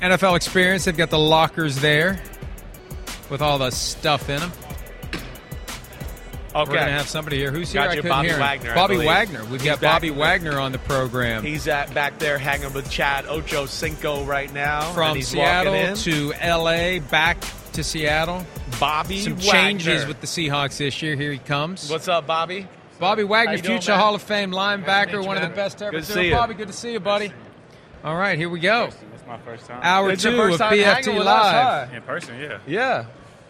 NFL experience, they've got the lockers there with all the stuff in them. Okay. We're going to have somebody here. Who's here? Got I you, couldn't Bobby hear. Wagner, Bobby. Wagner. We've He's got Bobby there. Wagner on the program. He's at back there hanging with Chad Ocho Cinco right now. and From he's Seattle to L.A., back to Seattle. Bobby Some Wagner. changes with the Seahawks this year. Here he comes. What's up, Bobby? Bobby Wagner, doing, future man? Hall of Fame linebacker, you, one of the best ever. Good to see you. Bobby, good to see you, buddy. All right, here we go. It's my first time. Hour It's your two first of time PFT hanging with Live. huh? In person, yeah. Yeah.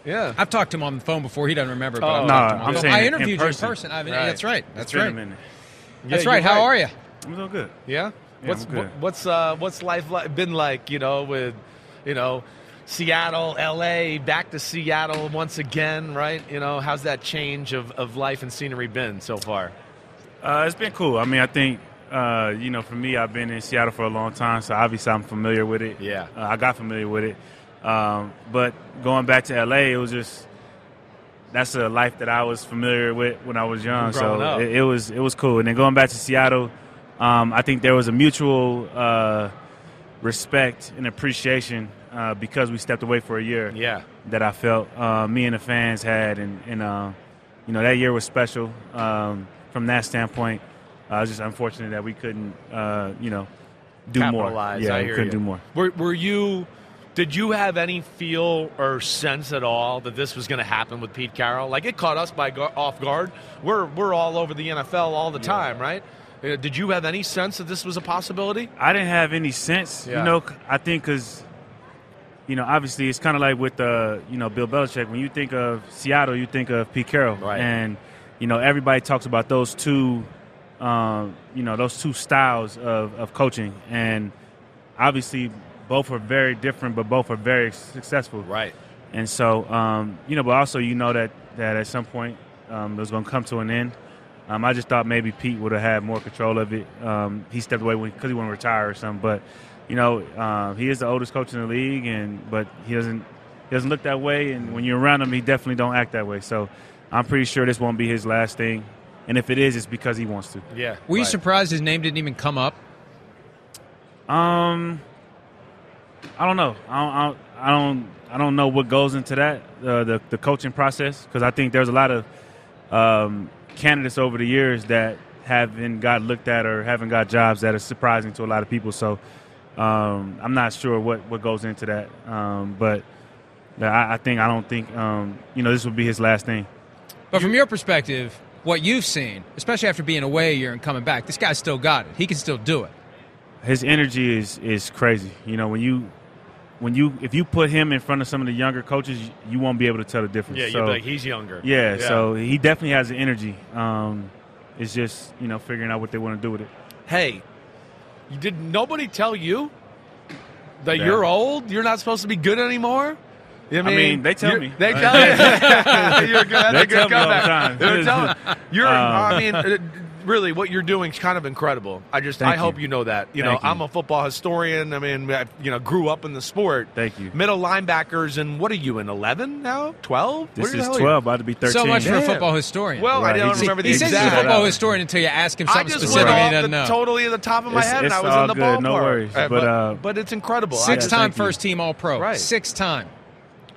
Yeah. I've talked to him on the phone before. He doesn't remember, but Oh. I've No, talked to him on I'm the phone. saying I in interviewed you in person. person. I mean, Right. That's right. That's It's been right. a minute. That's Yeah, right. you're How right. are you? I'm doing good. Yeah. what's I'm good. what- what's uh what's life like, been like? You know, with you know. Seattle, LA, back to Seattle once again, right? You know, how's that change of, of life and scenery been so far? Uh, it's been cool. I mean, I think, uh, you know, for me, I've been in Seattle for a long time, so obviously I'm familiar with it. Yeah. Uh, I got familiar with it. Um, but going back to LA, it was just that's a life that I was familiar with when I was young. So it, it was it was cool. And then going back to Seattle, um, I think there was a mutual uh, respect and appreciation uh, because we stepped away for a year. Yeah. that I felt uh, me and the fans had, and, and uh, you know that year was special um, from that standpoint. Uh, it was just unfortunate that we couldn't, uh, you know, do more. Capitalize, Yeah, I we couldn't you. do more. Were, were you? Did you have any feel or sense at all that this was going to happen with Pete Carroll? Like it caught us by off guard. We're we're all over the NFL all the time, right? Uh, Did you have any sense that this was a possibility? I didn't have any sense, Yeah. you know. I think because, you know, obviously it's kind of like with uh, you know Bill Belichick. When you think of Seattle, you think of Pete Carroll, Right. and you know everybody talks about those two, um, you know, those two styles of, of coaching, and obviously both are very different, but both are very successful. Right. And so, um, you know, but also you know that that at some point um, it was going to come to an end. Um, I just thought maybe Pete would have had more control of it. Um, he stepped away because he wanted to retire or something. But you know, um, he is the oldest coach in the league, and but he doesn't he doesn't look that way. And when you're around him, he definitely don't act that way. So I'm pretty sure this won't be his last thing. And if it is, it's because he wants to. Yeah. Were you right. surprised his name didn't even come up? Um, I don't know. I don't. I don't. I don't, know what goes into that uh, the the coaching process because I think there's a lot of um, candidates over the years that haven't got looked at or haven't got jobs that are surprising to a lot of people. So um, I'm not sure what, what goes into that. Um, but I, I think I don't think um, you know this would be his last thing. But from your perspective, what you've seen, especially after being away a year and coming back, this guy's still got it. He can still do it. his energy is is crazy. You know, when you when you if you put him in front of some of the younger coaches, you won't be able to tell the difference. Yeah, you'd So, be like he's younger. yeah, so he definitely has the energy. Um, it's just you know figuring out what they want to do with it. hey, you- did nobody tell you that Yeah. you're old? You're not supposed to be good anymore. You I mean, they tell me. They tell you. you're good. That's They a good tell me all the time. They're telling- You're. Um, I mean, uh, really what you're doing is kind of incredible. I just Thank I hope you. you know that. You Thank know, you. I'm a football historian. I mean, I, you know, grew up in the sport. Thank you. Middle linebackers, and what are you in 11 now? 12? This Where is hell are you? 12, about to be 13. So much for a football historian. Well, Right, I don't he- remember the he says he's a football historian until you ask him I something just specific went and he off doesn't the, know. totally at the top of my It's- head, and it's I was all in the good, no ballpark. worries, Uh, but, uh, but it's incredible. I- Six Yeah, time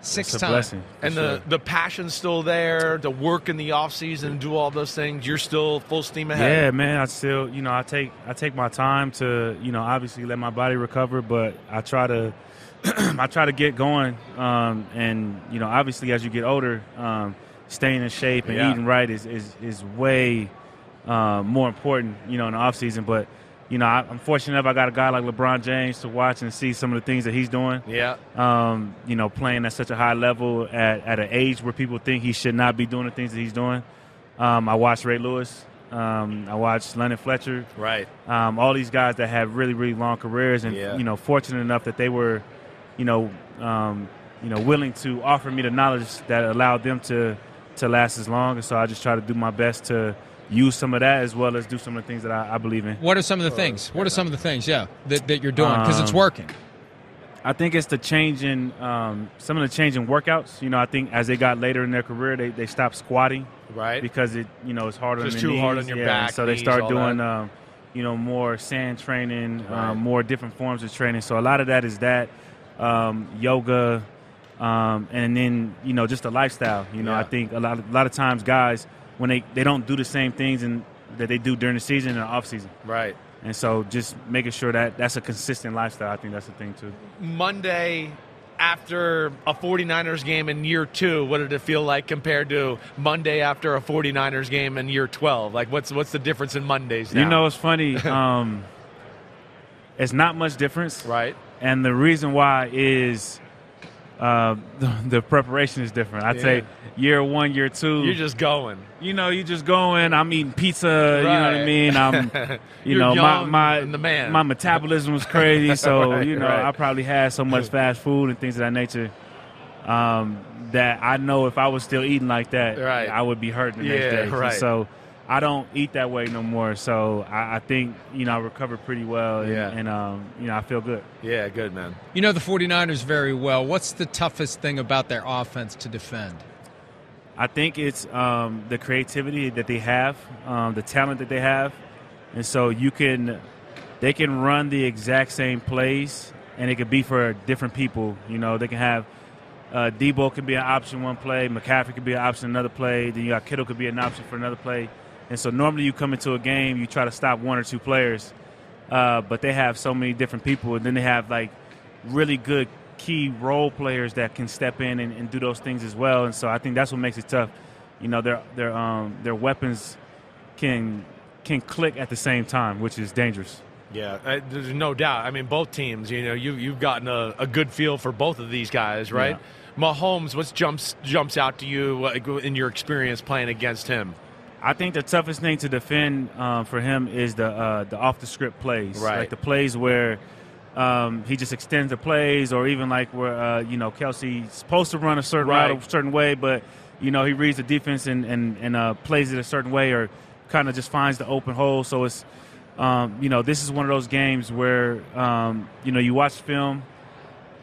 Six time. Six It's a time. blessing. for and sure. the, the passion's still there, to work in the off season, and do all those things. You're still full steam ahead. Yeah, man. I still, you know, I take I take my time to, you know, obviously let my body recover, but I try to I try to get going. Um, and you know, obviously as you get older, um, staying in shape and Yeah. eating right is is, is way uh, more important, you know, in the off season. But you know, I, I'm fortunate enough I got a guy like LeBron James to watch and see some of the things that he's doing. Yeah. um, you know, playing at such a high level at, at an age where people think he should not be doing the things that he's doing. Um, I watched Ray Lewis. Um, I watched London Fletcher. Right. Um, all these guys that have really, really long careers, and Yeah. you know, fortunate enough that they were, you know, um, you know, willing to offer me the knowledge that allowed them to to last as long. And so I just try to do my best to use some of that as well as do some of the things that I, I believe in. What are some of the things? What are some of the things, yeah, that, that you're doing? Because it's Um, working. I think it's the change in um, some of the change in workouts. You know, I think as they got later in their career, they, they stopped squatting Right. because it you know it's harder Just on the too hard on your yeah, back, So they knees, start doing um, you know more sand training, Right. um, more different forms of training. So a lot of that is that um, yoga, um, and then you know just the lifestyle. You know, Yeah. I think a lot of, a lot of times guys when they, they don't do the same things and that they do during the season and the off season. right. And so just making sure that that's a consistent lifestyle. I think that's the thing too. Monday after a 49ers game in year two, what did it feel like compared to Monday after a 49ers game in year 12? Like, what's what's the difference in Mondays now? You know, it's funny. Um, it's not much difference, right? and the reason why is uh, the, the preparation is different. I'd Yeah. say year one, year two, You're just going. you know, you're just going. I'm eating pizza. You know what I mean? I'm, you You're know, my young my the man. my metabolism was crazy. So Right, you know, right. I probably had so much fast food and things of that nature. Um, that I know if I was still eating like that, Right. I would be hurting the Yeah, next day. right. So I don't eat that way no more. So I, I think you know I recovered pretty well. And, Yeah. and um, you know I feel good. Yeah, good man. You know the 49ers very well. What's the toughest thing about their offense to defend? I think it's um, the creativity that they have, um, the talent that they have, and so you can, they can run the exact same plays, and it could be for different people. You know, they can have uh, Deebo can be an option one play, McCaffrey could be an option another play, then you got Kittle could be an option for another play, and so normally you come into a game, you try to stop one or two players, uh, but they have so many different people, and then they have like really good key role players that can step in and, and do those things as well. And so I think that's what makes it tough. You know, their their um, their weapons can can click at the same time, which is dangerous. Yeah, uh, there's no doubt. I mean, both teams. You know, you you've gotten a, a good feel for both of these guys, right? Mahomes, what jumps jumps out to you in your experience playing against him? I think the toughest thing to defend um, for him is the uh, the off the script plays, Right. like the plays where um, he just extends the plays, or even like where uh, you know Kelce's supposed to run a certain Right. route a certain way, but you know he reads the defense and and, and uh, plays it a certain way, or kind of just finds the open hole. So it's um, you know this is one of those games where um, you know you watch film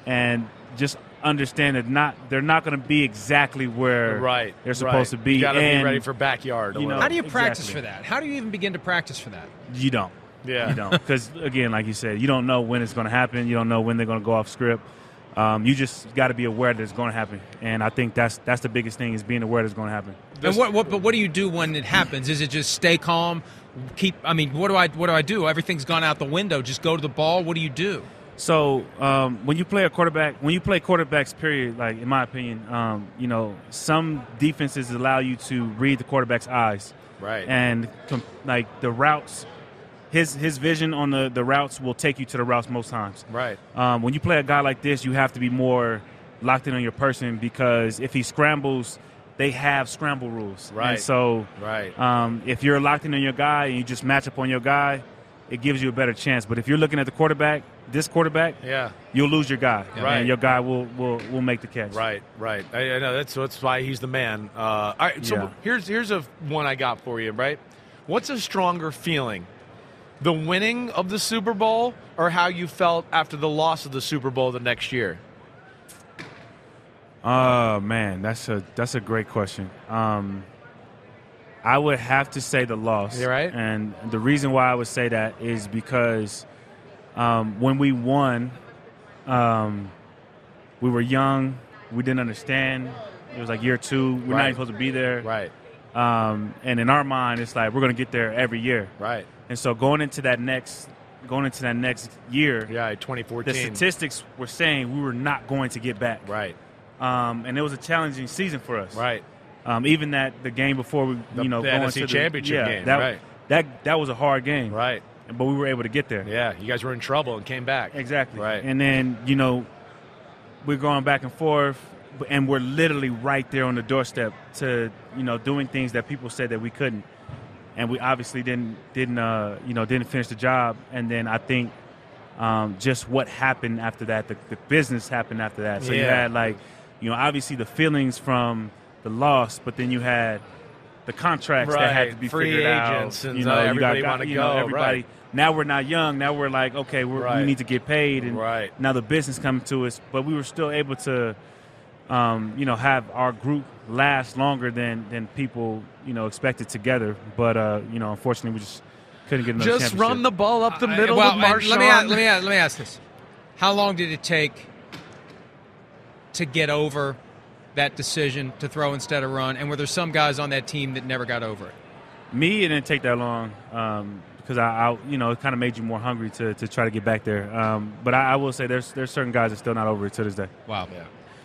and just understand that not they're not going to be exactly where Right, they're supposed right. to be. You got to be ready for backyard. you know. How do you practice exactly. for that? How do you even begin to practice for that? You don't. Yeah. You don't. Because, again, like you said, you don't know when it's going to happen. You don't know when they're going to go off script. Um, you just got to be aware that it's going to happen. And I think that's that's the biggest thing is being aware that it's going to happen. and what, what, but what do you do when it happens? Is it just stay calm? Keep. I mean, what do I what do I do? Everything's gone out the window. Just go to the ball. What do you do? So um, when you play a quarterback, when you play quarterbacks, period, like in my opinion, um, you know, some defenses allow you to read the quarterback's eyes. Right. And com- like the routes, his his vision on the, the routes will take you to the routes most times. Right. Um, when you play a guy like this, you have to be more locked in on your person because if he scrambles, they have scramble rules. Right. And so Right. um, if you're locked in on your guy and you just match up on your guy, it gives you a better chance. But if you're looking at the quarterback, this quarterback, Yeah. you'll lose your guy, Right. and your guy will will, will make the catch. Right, right. I, I know that's that's why he's the man. Uh, all right, so Yeah. here's here's a one I got for you. Right, What's a stronger feeling? The winning of the Super Bowl or how you felt after the loss of the Super Bowl the next year? Oh man, that's a that's a great question. Um, I would have to say the loss. You're right. And the reason why I would say that is because um, when we won, um, we were young. We didn't understand. It was like year two. We're not Right. even supposed to be there. Right. Um, and in our mind, it's like we're going to get there every year. Right. And so going into that next, going into that next year, Yeah, 2014, the statistics were saying we were not going to get back. Right. Um, and it was a challenging season for us. Right. Um, even that the game before we, The- you know, the going NFC to the championship yeah, game, That, right. That that was a hard game. Right. But we were able to get there. Yeah, you guys were in trouble and came back. Exactly. Right. And then you know, we're going back and forth, and we're literally right there on the doorstep to you know doing things that people said that we couldn't, and we obviously didn't didn't uh, you know didn't finish the job. And then I think um, just what happened after that, the, the business happened after that. So you had like you know obviously the feelings from the loss, but then you had the contracts that had to be Free figured agents out. and, you know, uh, everybody got, wanna you know, go, everybody. right. Now we're not young. Now we're like, okay, we're, Right. we need to get paid, and Right. now the business coming to us. But we were still able to, um, you know, have our group last longer than than people, you know, expected together. But uh, you know, unfortunately, we just couldn't get another Just run the ball up the I- middle well, with Marshawn. Let me, a- let, me, a- let me ask this. How long did it take to get over that decision to throw instead of run? And were there some guys on that team that never got over it? Me, it didn't take that long um, because I, I, you know, it kind of made you more hungry to, to try to get back there. Um, but I, I will say, there's there's certain guys that are still not over it to this day. Wow.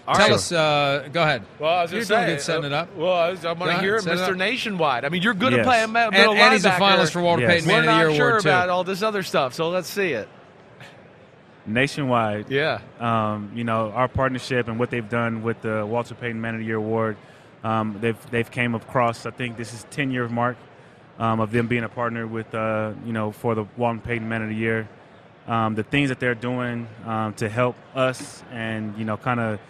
All Tell right. us. Uh, go ahead. Well, I was You're doing saying, good setting uh, it up. Well, I, was, I Go want to ahead, hear it, set it Mr. Nationwide. I mean, you're good at Yes. playing ma- And, middle and he's a finalist for Walter Yes. Payton We're Man of the Year sure Award too. We're not sure about all this other stuff, so let's see it. Nationwide, Yeah. um, you know, our partnership and what they've done with the Walter Payton Man of the Year Award, um, they've they've came across. I think this is 10 year mark um, of them being a partner with, uh, you know, for the Walter Payton Man of the Year. Um, the things that they're doing um, to help us and you know, kind of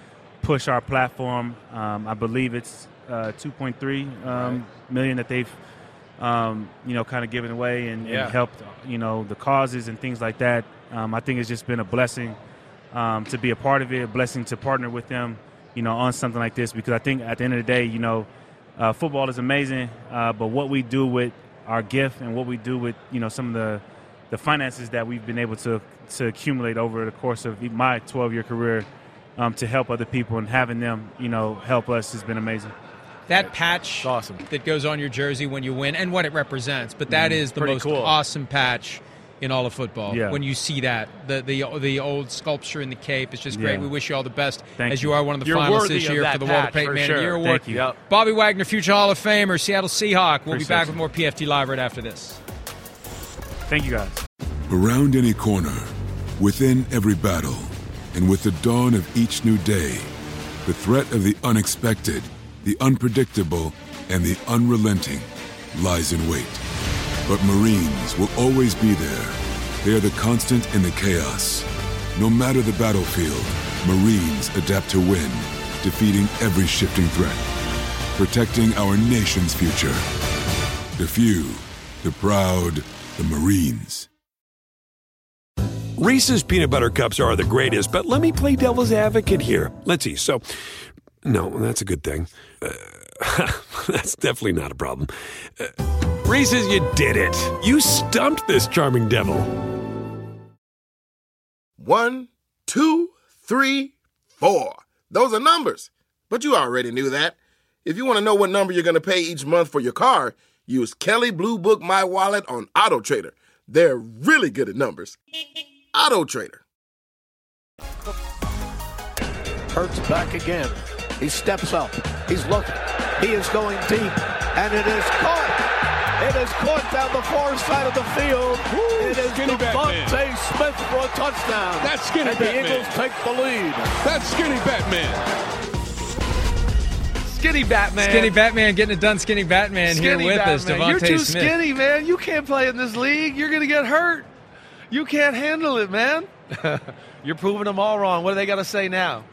push our platform. Um, I believe it's uh, 2.3 um, million that they've, um, you know, kind of given away and, Yeah. and helped, you know, the causes and things like that. Um, I think it's just been a blessing um, to be a part of it, a blessing to partner with them, you know, on something like this. Because I think at the end of the day, you know, uh, football is amazing, uh, but what we do with our gift and what we do with, you know, some of the the finances that we've been able to to accumulate over the course of my 12 year career um, to help other people and having them, you know, help us has been amazing. That patch It's awesome. that goes on your jersey when you win and what it represents, but that is the most cool. awesome patch in all of football. Yeah. When you see that, the the the old sculpture in the cape, is just great. Yeah. We wish you all the best Thank as you. you. are one of the You're finalists this year for the Walter Payton for Man of the Year Award. Thank Award. you. Yep. Bobby Wagner, future Hall of Famer, Seattle Seahawk. We'll be back you. with more PFT Live right after this. Thank you guys. Around any corner, within every battle, and with the dawn of each new day, the threat of the unexpected, the unpredictable, and the unrelenting lies in wait. But Marines will always be there. They are the constant in the chaos. No matter the battlefield, Marines adapt to win, defeating every shifting threat, protecting our nation's future. The few, the proud, the Marines. Reese's peanut butter cups are the greatest, but let me play devil's advocate here. Let's see. So, no, that's a good thing. Uh, that's definitely not a problem. Uh, Reese's, you did it. You stumped this charming devil. One, two, three, four. Those are numbers. But you already knew that. If you want to know what number you're going to pay each month for your car, use Kelley Blue Book My Wallet on Auto Trader. They're really good at numbers. Auto Trader. Hurts back again. He steps up. He's looking. He is going deep. And it is caught. It is caught down the far side of the field. it is skinny Batman. DeVonta Smith for a touchdown. That's skinny and the Eagles take the lead. That's Skinny Batman. Skinny Batman. Skinny Batman getting it done. Skinny Batman here Skinny with us. Batman. You're too Smith. skinny, man. You can't play in this league. You're going to get hurt. You can't handle it, man. You're proving them all wrong. What do they got to say now?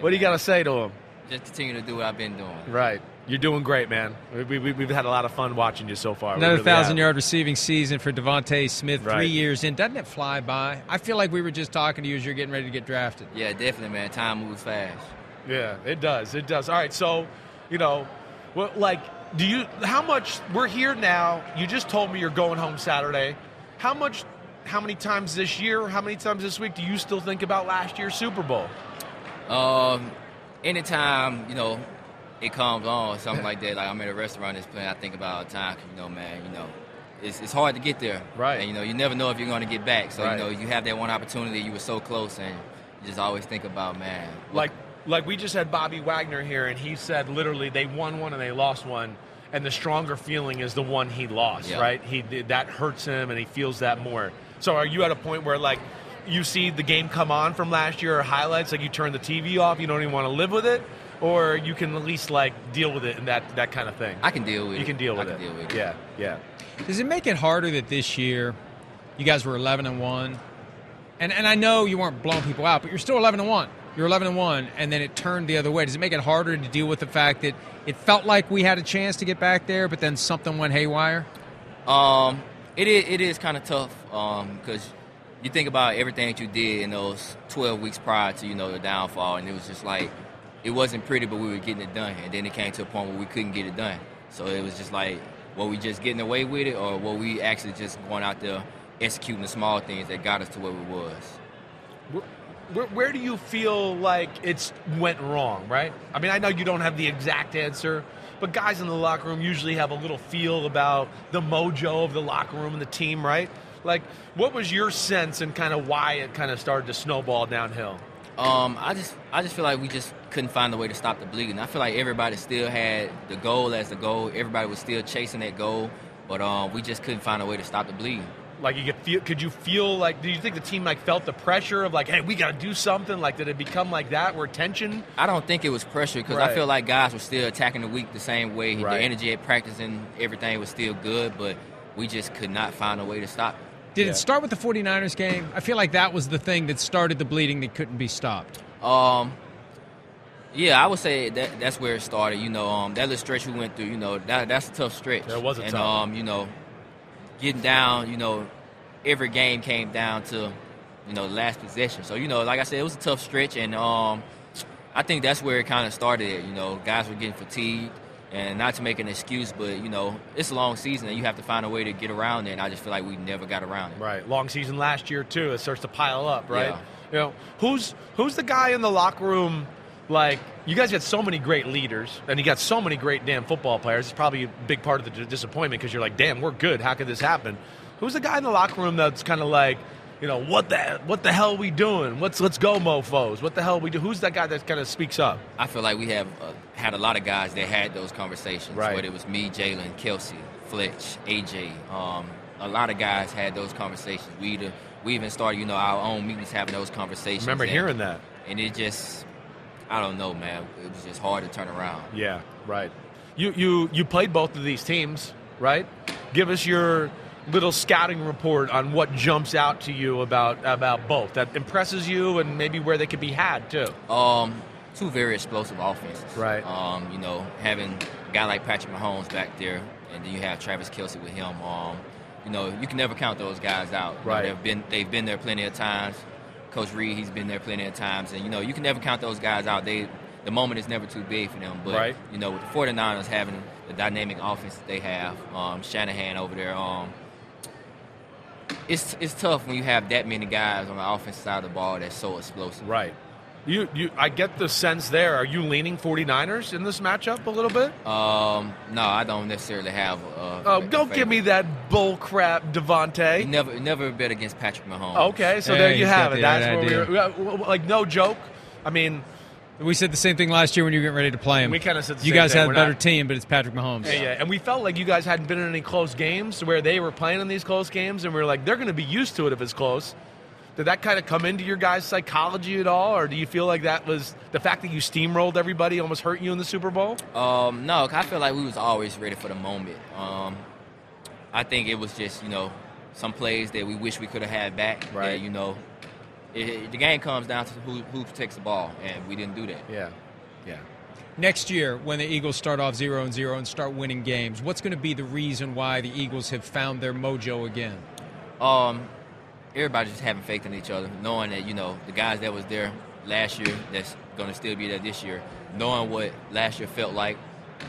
What do you got to say to them? Just continue to do what I've been doing. Right. You're doing great, man. We, we, we've had a lot of fun watching you so far. Another really thousand have. yard receiving season for DeVonta Smith, Right. three years in. Doesn't it fly by? I feel like we were just talking to you as you're getting ready to get drafted. Yeah, definitely, man. Time moves fast. Yeah, it does. It does. All right, so, you know, well, like, do you, how much, we're here now. You just told me you're going home Saturday. How much, how many times this year, how many times this week do you still think about last year's Super Bowl? Um, anytime you know it comes on or something like that, like I'm at a restaurant that's playing, I think about all the time. 'cause, you know, man, you know, it's, it's hard to get there, Right. And you know, you never know if you're going to get back. So Right. you know, you have that one opportunity, you were so close, and you just always think about, man, Like, like we just had Bobby Wagner here, and he said literally they won one and they lost one, and the stronger feeling is the one he lost, Yeah. right? He that hurts him, and he feels that more. So, are you at a point where like you see the game come on from last year or highlights, like you turn the TV off, you don't even want to live with it, or you can at least like deal with it and that that kind of thing? I can deal with you it. You can deal with I with can it. deal with it. Yeah, yeah. Does it make it harder that this year you guys were 11 and 1? And and I know you weren't blowing people out, but you're still 11 and 1. You're 11 and 1 and then it turned the other way. Does it make it harder to deal with the fact that it felt like we had a chance to get back there, but then something went haywire? Um, it is, it is kind of tough because you think about everything that you did in those 12 weeks prior to you know the downfall, and it was just like it wasn't pretty, but we were getting it done, and then it came to a point where we couldn't get it done. So it was just like, were we just getting away with it, or were we actually just going out there executing the small things that got us to where we was? Where, where do you feel like it's went wrong, right? I mean, I know you don't have the exact answer, but guys in the locker room usually have a little feel about the mojo of the locker room and the team, right? Like, what was your sense and kind of why it kind of started to snowball downhill? Um, I just I just feel like we just couldn't find a way to stop the bleeding. I feel like everybody still had the goal as the goal. Everybody was still chasing that goal, but um, we just couldn't find a way to stop the bleeding. Like, you could feel, could you feel like, do you think the team like felt the pressure of like, hey, we got to do something? Like, did it become like that where tension? I don't think it was pressure because Right. I feel like guys were still attacking the week the same way. Right. The energy at practice and everything was still good, but we just could not find a way to stop it. Did Yeah. it start with the 49ers game? I feel like that was the thing that started the bleeding that couldn't be stopped. Um, yeah, I would say that that's where it started. You know, um, that little stretch we went through. You know, that that's a tough stretch. That was a and, tough one. um, you know, getting down. You know, every game came down to, you know, the last possession. So you know, like I said, it was a tough stretch, and um, I think that's where it kind of started. You know, guys were getting fatigued, and not to make an excuse, but you know, it's a long season, and you have to find a way to get around it. And I just feel like we never got around it. Right. Long season last year too. It starts to pile up, right? Yeah. You know, who's who's the guy in the locker room? Like you guys got so many great leaders, and you got so many great damn football players. It's probably a big part of the disappointment because you're like, damn, we're good. How could this happen? Who's the guy in the locker room that's kind of like, you know, what the what the hell we doing? Let's let's go, mofo's. What the hell we do? Who's that guy that kind of speaks up? I feel like we have uh, had a lot of guys that had those conversations. Right. Whether it was me, Jalen, Kelce, Fletch, AJ. Um, a lot of guys had those conversations. We either, we even started, you know, our own meetings having those conversations. Remember and, hearing that? And it just, I don't know, man. It was just hard to turn around. Yeah, right. You you you played both of these teams, right? Give us your little scouting report on what jumps out to you about about both that impresses you and maybe where they could be had too. Um, two very explosive offenses. Right. Um, you know, having a guy like Patrick Mahomes back there, and then you have Travis Kelce with him. Um, you know, you can never count those guys out. You know, Right. they've been they've been there plenty of times. Coach Reid, he's been there plenty of times, and you know, you can never count those guys out. They the moment is never too big for them. But Right. you know, with the 49ers having the dynamic offense that they have, um, Shanahan over there, um, it's it's tough when you have that many guys on the offensive side of the ball that's so explosive. Right. You you I get the sense there. Are you leaning 49ers in this matchup a little bit? Um, no, I don't necessarily have. Uh, Oh, don't give me that bull crap, DeVonta. Never, never bet against Patrick Mahomes. Okay, so Yeah, there you have it. That's right where we idea. were, like no joke. I mean, We said the same thing last year when you were getting ready to play him. We kinda said the You same guys thing. had a We're better not- team, but it's Patrick Mahomes. Yeah, yeah, and we felt like you guys hadn't been in any close games where they were playing in these close games, and we were like, they're going to be used to it if it's close. Did that kind of come into your guys' psychology at all, or do you feel like that was the fact that you steamrolled everybody almost hurt you in the Super Bowl? Um, no, I feel like we was always ready for the moment. Um, I think it was just you know some plays that we wish we could have had back. Right. That, you know, it, the game comes down to who who takes the ball, and we didn't do that. Yeah, yeah. Next year, when the Eagles start off zero and zero and start winning games, what's going to be the reason why the Eagles have found their mojo again? Um, everybody just having faith in each other, knowing that you know the guys that was there last year that's going to still be there this year, knowing what last year felt like,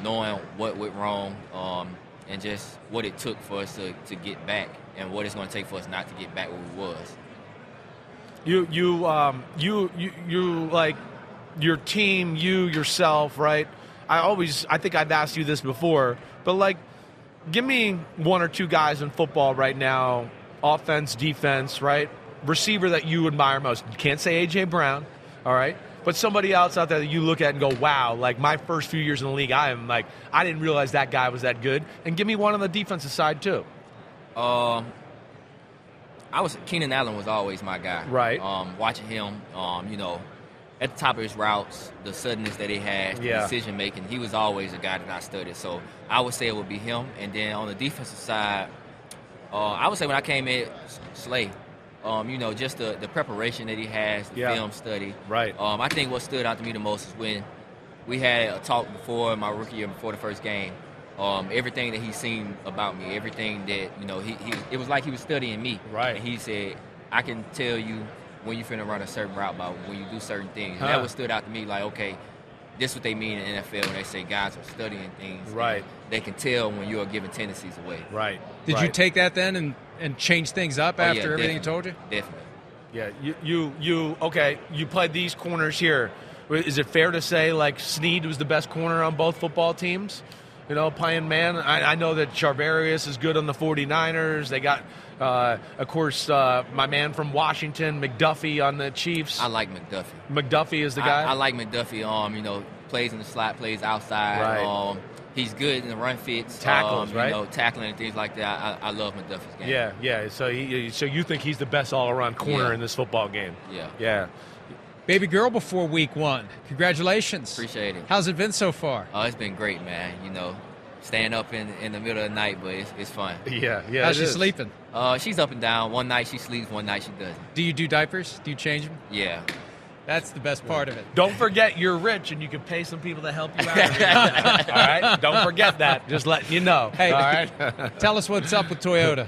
knowing what went wrong, um, and just what it took for us to, to get back, and what it's going to take for us not to get back where we was. You you um you you you like your team, you yourself, right? I always I think I've asked you this before, but like give me one or two guys in football right now, offense, defense, right? Receiver that you admire most. You can't say AJ Brown, all right? But somebody else out there that you look at and go, wow, like my first few years in the league, I am like, I didn't realize that guy was that good. And give me one on the defensive side too. Um, I was Keenan Allen was always my guy. Right. Um, watching him, um, you know, at the top of his routes, the suddenness that he had, the Yeah. decision making, he was always a guy that I studied. So I would say it would be him. And then on the defensive side, uh, I would say when I came in, Slay. Um, you know, just the, the preparation that he has, the Yeah. film study. Right. Um, I think what stood out to me the most is when we had a talk before my rookie year, before the first game. Um, everything that he seen about me, everything that you know, he, he it was like he was studying me. Right. And he said, "I can tell you when you're finna run a certain route, about when you do certain things." And Huh. that what stood out to me. Like, okay, this is what they mean in the NFL when they say guys are studying things. Right. They can tell when you are giving tendencies away. Right. Did you take that then and, and change things up Oh, yeah, after everything he told you? definitely. Definitely. Yeah, you, you, you, okay, you played these corners here. Is it fair to say, like, Sneed was the best corner on both football teams? You know, playing man. I, I know that Charvarius is good on the 49ers. They got, uh, of course, uh, my man from Washington, McDuffie on the Chiefs. I like McDuffie. McDuffie is the guy? I, I like McDuffie. Um, you know, plays in the slot, plays outside. Right. Um, he's good in the run fits, Tackles, um, right? You know, tackling and things like that. I, I love McDuffie's game. yeah, yeah. So, he, so you think he's the best all around corner Yeah. in this football game? Yeah. Yeah. Baby girl before week one. Congratulations. Appreciate it. How's it been so far? Oh, it's been great, man. You know, staying up in in the middle of the night, but it's, it's fun. Yeah, yeah. How's she is. sleeping? Uh, she's up and down. One night she sleeps, one night she doesn't. Do you do diapers? Do you change them? Yeah. That's the best part of it. Don't forget you're rich and you can pay some people to help you out. all right? Don't forget that. Just letting you know. Hey, all right? tell us what's up with Toyota.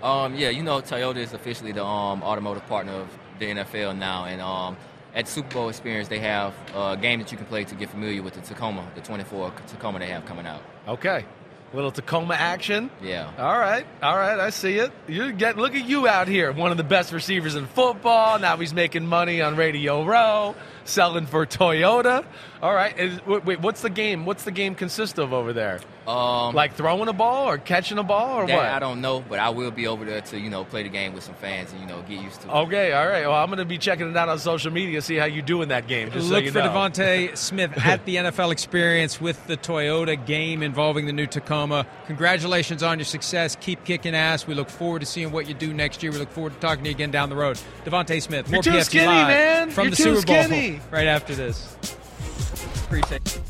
Um, yeah, you know, Toyota is officially the um, automotive partner of the NFL now, and um, at Super Bowl Experience, they have a game that you can play to get familiar with the Tacoma, the 24 Tacoma they have coming out. Okay. Little Tacoma action. Yeah. All right, all right, I see it. You get look at you out here, one of the best receivers in football. Now he's making money on Radio Row, selling for Toyota. All right, is, wait, wait, what's the game? What's the game consist of over there? Um, Like throwing a ball or catching a ball or that what? I don't know, but I will be over there to you know play the game with some fans and you know get used to it. Okay, all right. Well, I'm going to be checking it out on social media, see how you do in that game. Just so Look you for know. DeVonta Smith at the NFL Experience with the Toyota game involving the new Tacoma. Congratulations on your success. Keep kicking ass. We look forward to seeing what you do next year. We look forward to talking to you again down the road. DeVonta Smith, more You're too PFT skinny, Live man. from You're the too Super Bowl skinny. Right after this. Appreciate it.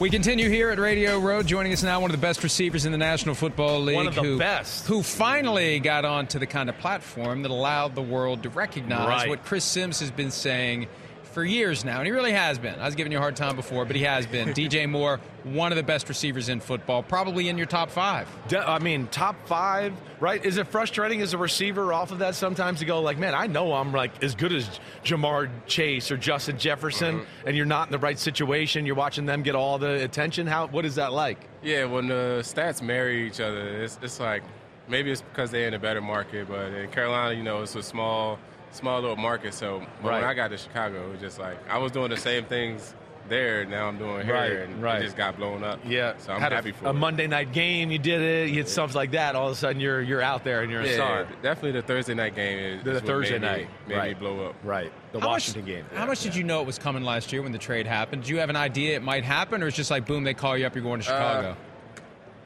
We continue here at Radio Row. Joining us now, one of the best receivers in the National Football League. One of the who, best. Who finally got onto the kind of platform that allowed the world to recognize Right. what Chris Sims has been saying for years now. And he really has been. I was giving you a hard time before, but he has been. DJ Moore, one of the best receivers in football, probably in your top five. De- I mean, top five, right? Is it frustrating as a receiver off of that sometimes to go like, man, I know I'm like as good as Ja'Marr Chase or Justin Jefferson, Mm-hmm. and you're not in the right situation. You're watching them get all the attention. How? What is that like? Yeah, when the stats marry each other, it's, it's like maybe it's because they're in a better market, but in Carolina, you know, it's a small, small little market. So but Right. when I got to Chicago, it was just like I was doing the same things there. Now I'm doing here, Right, and right. it just got blown up. Yeah, so I'm Had a- happy for a, it. Monday night game. You did it. You hit stuff like that. All of a sudden, you're you're out there and you're a yeah, star. definitely the Thursday night game is, The is what Thursday made me- night, made right. me blow up. Right, the How Washington much, game. How much did you know it was coming last year when the trade happened? Did you have an idea it might happen, or it's just like, boom, they call you up, you're going to Chicago?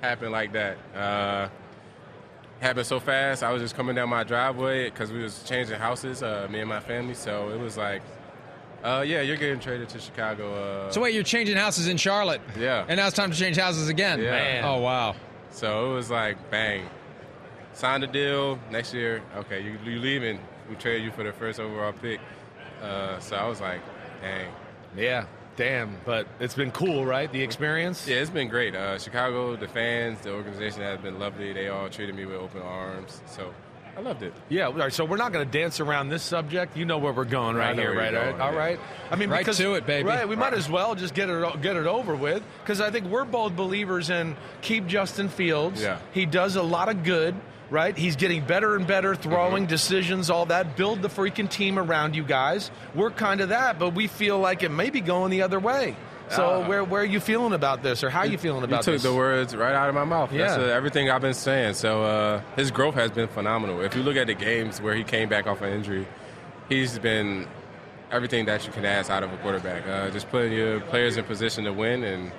happened like that. Uh, happened so fast. I was just coming down my driveway because we was changing houses, uh, me and my family. So it was like, uh, yeah, you're getting traded to Chicago. Uh, so wait, you're changing houses in Charlotte, yeah. and now it's time to change houses again. Yeah. Man. Oh wow. So it was like, bang, signed a deal. Next year, okay, you you leaving? We trade you for the first overall pick. Uh, so I was like, dang. Yeah, damn. But it's been cool, right? The experience. Yeah, it's been great. Uh, Chicago, the fans, the organization has been lovely. They all treated me with open arms. So I loved it. Yeah, all right, so we're not going to dance around this subject. You know where we're going right here, right? going, right, all yeah. right. I mean, Right because, to it, baby. Right, we might as well just get it get it over with because I think we're both believers in keep Justin Fields. Yeah. he does a lot of good. Right, he's getting better and better, throwing Mm-hmm. decisions, all that. Build the freaking team around you guys. We're kind of that, but we feel like it may be going the other way. So, Ah. where where are you feeling about this, or how are you feeling about you took this? the words right out of my mouth. That's Yeah. uh, everything I've been saying. So uh, his growth has been phenomenal. If you look at the games where he came back off an injury, he's been everything that you can ask out of a quarterback. Uh, just putting your players in position to win and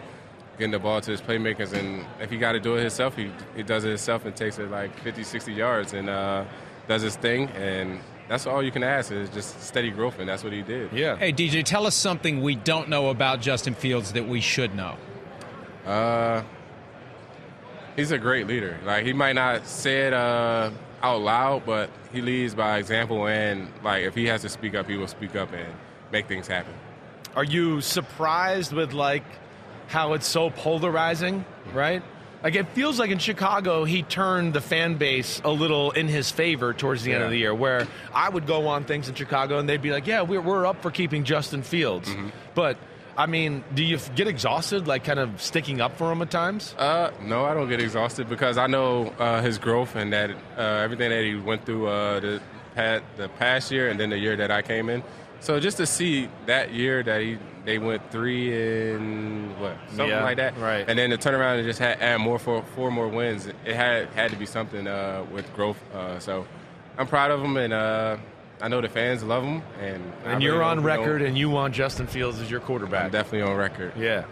getting the ball to his playmakers. And if he got to do it himself, he, he does it himself and takes it like 50, 60 yards and uh, does his thing. And that's all you can ask is just steady growth, and that's what he did. yeah. Hey, DJ, tell us something we don't know about Justin Fields that we should know. Uh, he's a great leader. Like he might not say it uh, out loud, but he leads by example. And like if he has to speak up, he will speak up and make things happen. Are you surprised with like how it's so polarizing, right? Like it feels like in Chicago he turned the fan base a little in his favor towards the end of the year where I would go on things in Chicago and they'd be like, "Yeah, we're we're up for keeping Justin Fields." Mm-hmm. But I mean, do you get exhausted like kind of sticking up for him at times? Uh, no, I don't get exhausted because I know uh, his growth and that uh, everything that he went through uh, the the past year and then the year that I came in. So just to see that year that he they went three and what something Yeah, like that, right. And then to turn around and just had, add more for four more wins, it had had to be something uh, with growth. Uh, so I'm proud of him, and uh, I know the fans love him. And I And you're really on hope we record and you want Justin Fields as your quarterback. I'm definitely on record. yeah.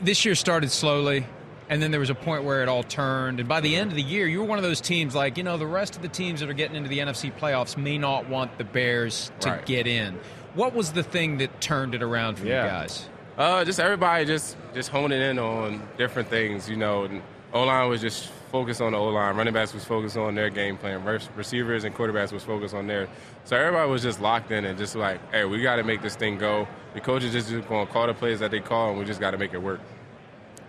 This year started slowly, and then there was a point where it all turned. And by the end of the year, you were one of those teams like, you know, the rest of the teams that are getting into the NFC playoffs may not want the Bears to Right. get in. What was the thing that turned it around for Yeah. you guys? Uh, just everybody just just honing in on different things. You know, O line was just focused on the O line. Running backs was focused on their game plan. Re- Receivers and quarterbacks was focused on their. So everybody was just locked in and just like, hey, we got to make this thing go. The coaches just going to call the plays that they call, and we just got to make it work.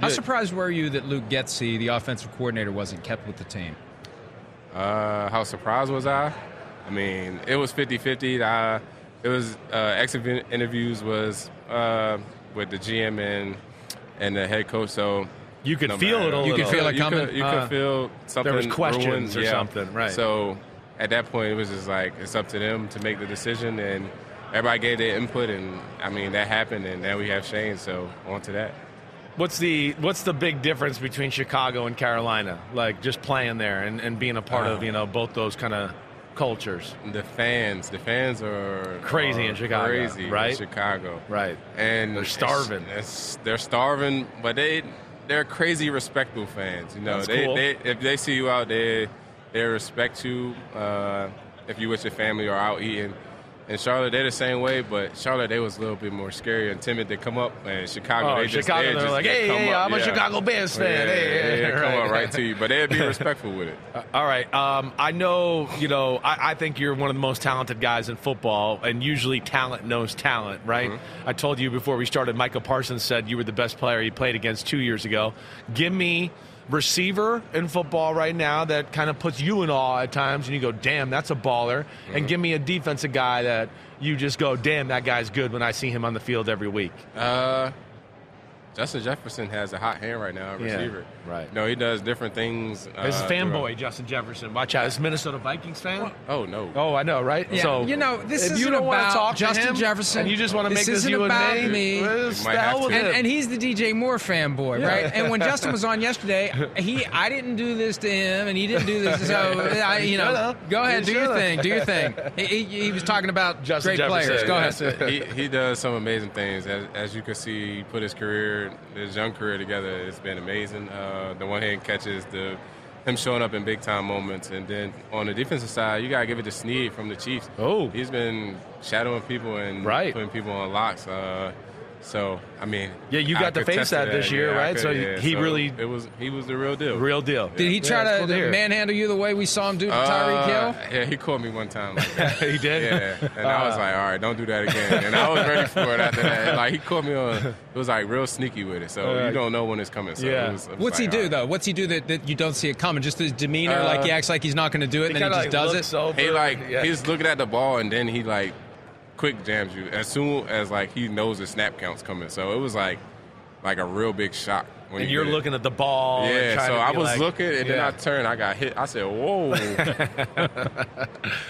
How surprised were you that Luke Getsy, the offensive coordinator, wasn't kept with the team? Uh, how surprised was I? I mean, it was 50-50. I, it was uh, exit interviews was uh, with the GM and and the head coach. So You could no feel matter- it a You could feel it you coming? Could, you Uh, could feel something. There was questions ruined, or yeah. something, right. So at that point, it was just like it's up to them to make the decision, and everybody gave their input, and I mean that happened, and now we have Shane. So on to that. What's the what's the big difference between Chicago and Carolina? Like just playing there and, and being a part of Uh, you know both those kind of cultures. The fans, the fans are Crazy are in Chicago, crazy right? In Chicago, Right. and They're starving. It's, it's- they're starving, but they they're crazy respectful fans. You know, they, cool. they if they see you out there, they respect you. Uh, if you with your family or out eating. In Charlotte, they're the same way, but Charlotte, they was a little bit more scary and timid to come up. And Chicago, Oh, they just Chicago, they they're just, like, hey, hey, up, I'm a. Chicago Bears fan. Yeah, Hey, yeah, hey, they come right. up right to you, but they'd be respectful with it. All right. Um, I know, you know, I, I think you're one of the most talented guys in football, and usually talent knows talent, right? Mm-hmm. I told you before we started, Micah Parsons said you were the best player he played against two years ago. Give me receiver in football right now that kind of puts you in awe at times, and you go, damn, that's a baller. Mm-hmm. And give me a defensive guy that you just go, damn, that guy's good when I see him on the field every week. Uh, Justin Jefferson has a hot hand right now, at Yeah, receiver. right. No, he does different things. Uh, This is fanboy Justin Jefferson. Watch out. Is Minnesota Vikings fan? Oh no. Oh, I know, right? Yeah, so you know, this isn't wanna about talk to Justin him, Jefferson. and you just want to This make this isn't you about and me. well, You the might hell have with to. him. And, and he's the DJ Moore fanboy, Yeah. right? And when Justin was on yesterday, he I didn't do this to him, and he didn't do this. So I, you know, go ahead, do your thing, do your thing. He, he, he was talking about Justin great Jefferson, players. Go ahead. he, he does some amazing things. As, as you can see, he put his career, his young career together. It's been amazing. Uh, the one hand catches, the him showing up in big time moments, and then on the defensive side, you gotta give it to Sneed from the Chiefs. Oh. he's been shadowing people and Right. putting people on locks. Uh, So I mean, Yeah, you I got to could face test that this year, yeah, right? could, So yeah. he really- it was he was the real deal. Real deal. Did he try Yeah, to cool to manhandle you the way we saw him do to Tyreek Uh, Hill? Yeah, he called me one time. Like that. he did. Yeah, and I was Uh, like, all right, don't do that again. And I was ready for it after that. Like he called me on, it was like real sneaky with it. So Uh, you don't know when it's coming. So yeah. it was, it was What's like, he do all right. though? What's he do that, that you don't see it coming? Just his demeanor, Uh, like he acts like he's not going to do it, and He then he just like, does it. over. He like yeah. he's looking at the ball and then he like quick jams you as soon as like he knows the snap count's coming. So it was like like a real big shock. When and you're did it. looking at the ball. Yeah, trying so to I was like- looking and then I turned. I got hit. I said, "Whoa!"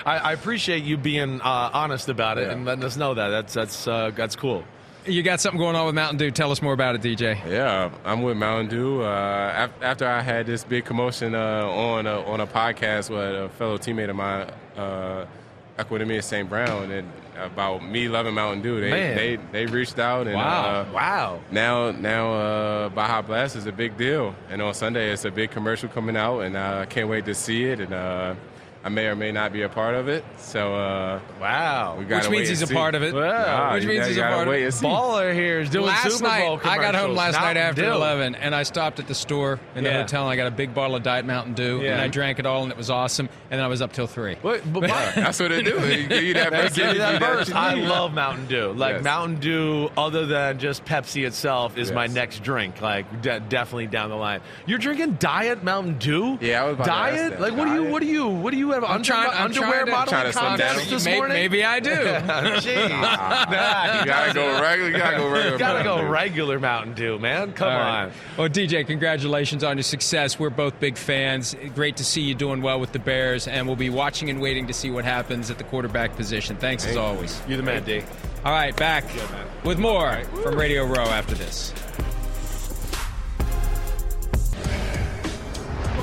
I, I appreciate you being uh, honest about it Yeah. and letting us know that. That's that's uh, that's cool. You got something going on with Mountain Dew. Tell us more about it, DJ. Yeah, I'm with Mountain Dew. Uh, af- after I had this big commotion uh, on a, on a podcast with a fellow teammate of mine, uh, Equanimeous St. Brown, and about me loving Mountain Dew, they Man. they, they reached out and Wow. uh, wow. now now uh, Baja Blast is a big deal, and on Sunday it's a big commercial coming out, and uh, I can't wait to see it, and uh, I may or may not be a part of it. So uh, Wow. we got Which means he's a part of it. Wow. Which means he's a part of it. and. Baller here is doing last Super Bowl night, I got home commercials. last night after Dew. 11, and I stopped at the store in the hotel, and I got a big bottle of Diet Mountain Dew, Yeah. and I drank it all, and it was awesome. And then I was up till 3. What, but, That's what they do. They you that They burst. give you that you burst. I need. love Mountain Dew. Like Yes. Mountain Dew, other than just Pepsi itself, is my next drink. Like de- definitely down the line. You're drinking Diet Mountain Dew. Yeah, I was about to ask Diet. that. Like what do you? What do you? What do you have? I'm under, trying- I'm underwear trying to- modeling Trying to slim contest down. this May- morning. Maybe I do. Jeez. Nah, You gotta go regular. You gotta go regular. You gotta go regular Mountain Dew, man. Come All right. on. Well, DJ, congratulations on your success. We're both big fans. Great to see you doing well with the Bears, and we'll be watching and waiting to see what happens at the quarterback position. Thanks as always. You're the man, D. All right, back with more from Radio Row after this.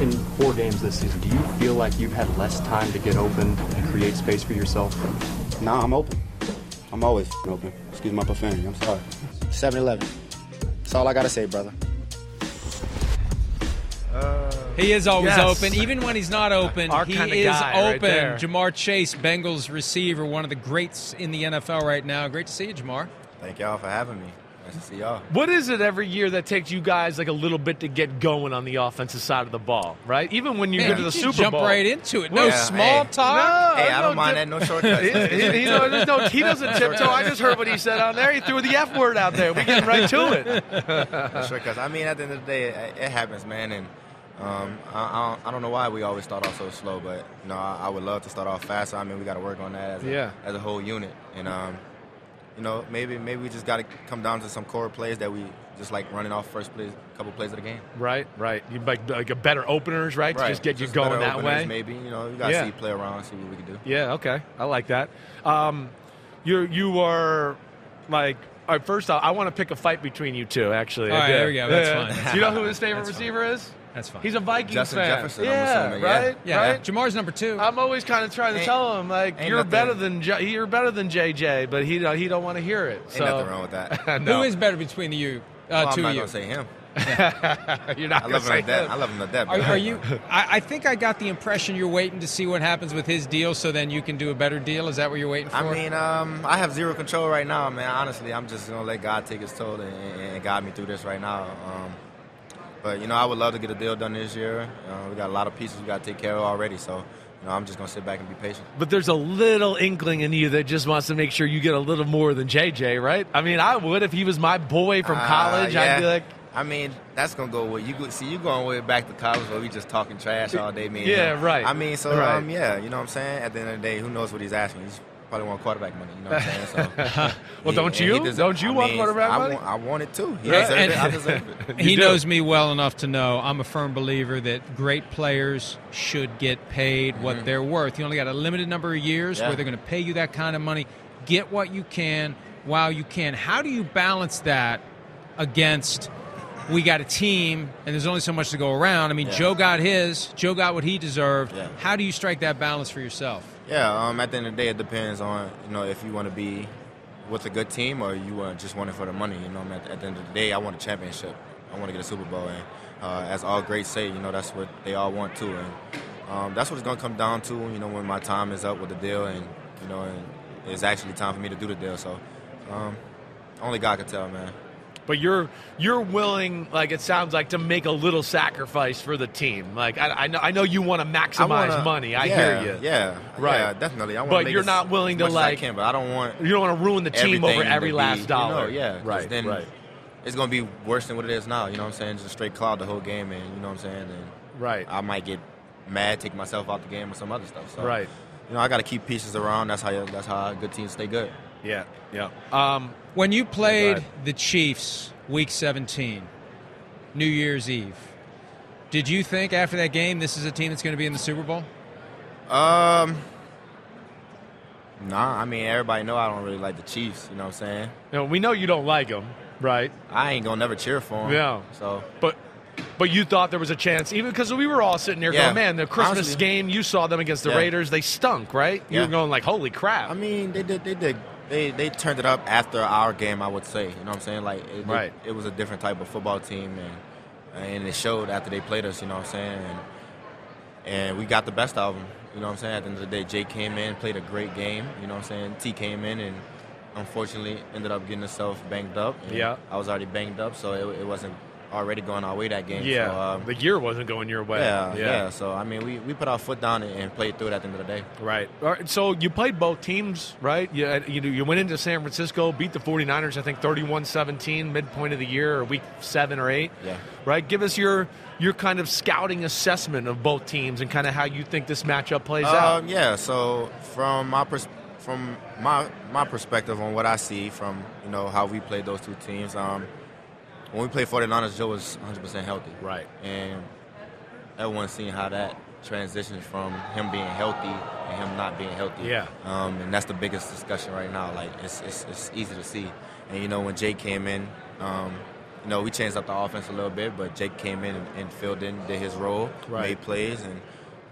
In four games this season, do you feel like you've had less time to get open and create space for yourself? Nah, I'm open. I'm always open. Excuse my profanity. I'm sorry. 7 Eleven. That's all I gotta say, brother. Uh, he is always Yes. open, even when he's not open. Our he is guy right open. there. Ja'Marr Chase, Bengals receiver, one of the greats in the NFL right now. Great to see you, Ja'Marr. Thank y'all for having me. Nice to see y'all. What is it every year that takes you guys like a little bit to get going on the offensive side of the ball, right? Even when you Man, get to the Super jump Bowl, right into it. No Yeah, small hey. talk. Hey, I no don't mind dip- that. No shortcuts. He, he, he, no, he doesn't tiptoe. I just heard what he said on there. He threw the F word out there. We getting right to it. No shortcuts. I mean, at the end of the day, it, it happens, man. And um, I, I, don't, I don't know why we always start off so slow, but you know, I, I would love to start off faster. I mean, we got to work on that as a, Yeah. as a whole unit. And um, you know, maybe maybe we just got to come down to some core plays that we just like running off first plays, couple plays of the game. Right, right. You like like a better openers, right? To just get you going that openers, way. Maybe you know, you got to Yeah. see play around, see what we can do. Yeah, okay. I like that. Um, you you are like. All right, first off, I want to pick a fight between you two. Actually, All I there we go. That's Yeah. fine. You know who his favorite That's fine. receiver is? That's fine. He's a Vikings Justin fan. Jefferson, I'm yeah, assuming, yeah. right, yeah, right. Ja'Marr's number two. I'm always kind of trying to Ain't- tell him like you're nothing- better than J- you're better than JJ, but he don't- he don't want to hear it. Ain't nothing wrong with that. no. Who is better between you, uh, Well, I'm two not you? gonna say him. you're not I love him say like that. him. I love him like that. Are, but- are you? I, I think I got the impression you're waiting to see what happens with his deal, so then you can do a better deal. Is that what you're waiting for? I mean, um, I have zero control right now, man. Honestly, I'm just gonna let God take His toll and, and guide me through this right now. Um, but you know, I would love to get a deal done this year. Uh, we got a lot of pieces we got to take care of already, so you know, I'm just gonna sit back and be patient. But there's a little inkling in you that just wants to make sure you get a little more than JJ, right? I mean, I would if he was my boy from Uh, college. yeah. I'd be like, I mean, that's gonna go with you. Go, see, you going way back to college where we just talking trash all day, man. Yeah, right. I mean, so Right. um, yeah, you know what I'm saying. At the end of the day, who knows what he's asking? He's probably want quarterback money. You know what I'm saying? So, Well, don't you? deserve- Don't you I want mean, quarterback I money? Want, I want it too. He Yeah, deserved and- it. I deserve it. he do. knows me well enough to know I'm a firm believer that great players should get paid what mm-hmm. they're worth. You only got a limited number of years Yeah. where they're going to pay you that kind of money. Get what you can while you can. How do you balance that against? We got a team, and there's only so much to go around. I mean, Yeah. Joe got his. Joe got what he deserved. Yeah. How do you strike that balance for yourself? Yeah, um, at the end of the day, it depends on you know if you want to be with a good team or you want just want it for the money. You know, at, at the end of the day, I want a championship. I want to get a Super Bowl, and uh, as all greats say, you know that's what they all want too, and um, that's what it's gonna come down to. You know, when my time is up with the deal, and you know, and it's actually time for me to do the deal. So, um, only God can tell, man. But you're you're willing, like it sounds like, to make a little sacrifice for the team. Like I, I know, I know you want to maximize wanna- money. I yeah, hear you. Yeah, Right. yeah, definitely. I wanna But you're not willing to like. I can, but I don't want. You don't want to ruin the team over every to last be, you dollar. know, yeah, Right. Then right. It's gonna be worse than what it is now. You know what I'm saying? Just a straight cloud the whole game, and you know what I'm saying. And right. I might get mad, take myself out the game, or some other stuff. So, Right. You know, I got to keep pieces around. That's how. That's how good teams stay good. Yeah. Yeah. Um, when you played the Chiefs week 17, New Year's Eve, did you think after that game this is a team that's going to be in the Super Bowl? Um. Nah, I mean everybody know I don't really like the Chiefs. You know what I'm saying? You know, we know you don't like them, right? I ain't gonna never cheer for them. Yeah. So, but but you thought there was a chance, even because we were all sitting there Yeah. going, "Man, the Christmas Honestly. game, you saw them against the Yeah. Raiders, they stunk, right?" You Yeah. were going like, "Holy crap!" I mean, they did. They did. They they turned it up after our game. I would say. You know what I'm saying? Like, it, Right. It, it was a different type of football team, and and it showed after they played us. You know what I'm saying? And, and we got the best out of them. You know what I'm saying? At the end of the day, Jake came in, played a great game. You know what I'm saying? T came in and unfortunately ended up getting himself banged up. Yeah. I was already banged up, so it, it wasn't already going our way that game. yeah, So, um, the year wasn't going your way. yeah, yeah, So I mean, we, we put our foot down and, and played through it at the end of the day. Right. All right. So you played both teams, right? You, you, you went into San Francisco, beat the 49ers, I think 31 17, midpoint of the year, or week seven or eight. Yeah. Right? Give us your your kind of scouting assessment of both teams and kind of how you think this matchup plays out. Um, yeah. So from my pers- from my my perspective on what I see from you know how we played those two teams. Um, when we played 49ers, Joe was 100 percent healthy. Right. And everyone's seen how that transitions from him being healthy and him not being healthy. Yeah. Um, and that's the biggest discussion right now. Like it's, it's, it's easy to see. And you know when Jake came in, um, you know we changed up the offense a little bit, but Jake came in and, and filled in, did his role, Right. made plays, and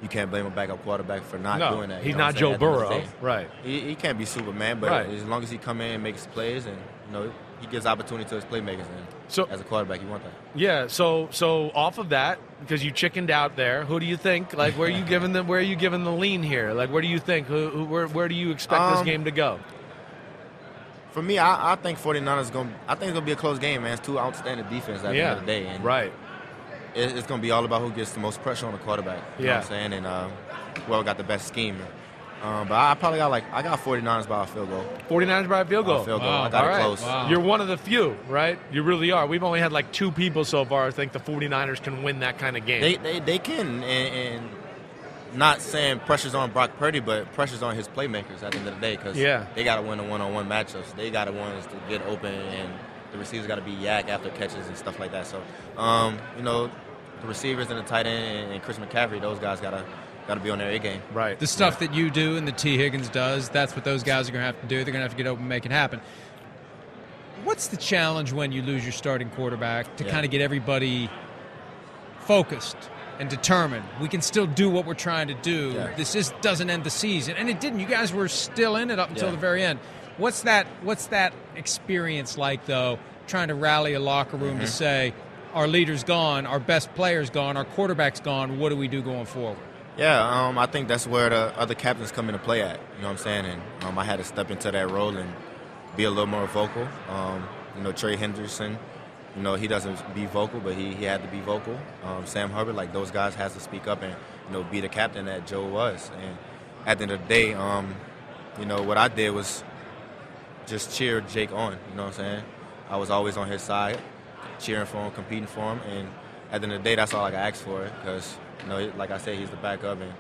you can't blame a backup quarterback for not No, doing that. he's not what I'm saying? Joe At the end of the Burrow. Right. He, he can't be Superman, but Right. as long as he come in and makes plays, and you know he gives opportunity to his playmakers. And So- as a quarterback, you want that. Yeah, so so off of that, because you chickened out there, who do you think? Like, where are you giving the where are you giving the lean here? Like, where do you think? Who, who where where do you expect this Um, game to go? For me, I, I think 49ers going. to I think it's gonna be a close game, man. It's two outstanding defense at the end of the day, and right. It, it's gonna be all about who gets the most pressure on the quarterback. You know Yeah. what I'm saying, and uh, whoever got the best scheme. Um, but I probably got like I got 49ers by a field goal. 49ers by a field By a goal. field goal. I got All it right. close. You're one of the few, right? You really are. We've only had like two people so far. I think the 49ers can win that kind of game. They they, they can, and, and not saying pressure's on Brock Purdy, but pressure's on his playmakers at the end of the day because Yeah. they got to win the one-on-one matchups. They got to win to get open, and the receivers got to be YAC after catches and stuff like that. So, um, you know, the receivers and the tight end and Chris McCaffrey, those guys got to got to be on their A game. Right. The stuff that you do and the Tee Higgins does, that's what those guys are going to have to do. They're going to have to get open and make it happen. What's the challenge when you lose your starting quarterback to Yeah. kind of get everybody focused and determined? We can still do what we're trying to do. Yeah. This is, doesn't end the season, and it didn't. You guys were still in it up until Yeah. the very end. What's that? What's that experience like, though? Trying to rally a locker room Mm-hmm. to say, "Our leader's gone, our best player's gone, our quarterback's gone. What do we do going forward?" Yeah, um, I think that's where the other captains come into play at. You know what I'm saying? And um, I had to step into that role and be a little more vocal. Um, you know, Trey Hendrickson, you know, he doesn't be vocal, but he, he had to be vocal. Um, Sam Hubbard, like those guys, has to speak up and you know be the captain that Joe was. And at the end of the day, um, you know, what I did was just cheered Jake on. You know what I'm saying? I was always on his side, cheering for him, competing for him, and at the end of the day, that's all I asked for. Because you know, like I said, he's the backup, and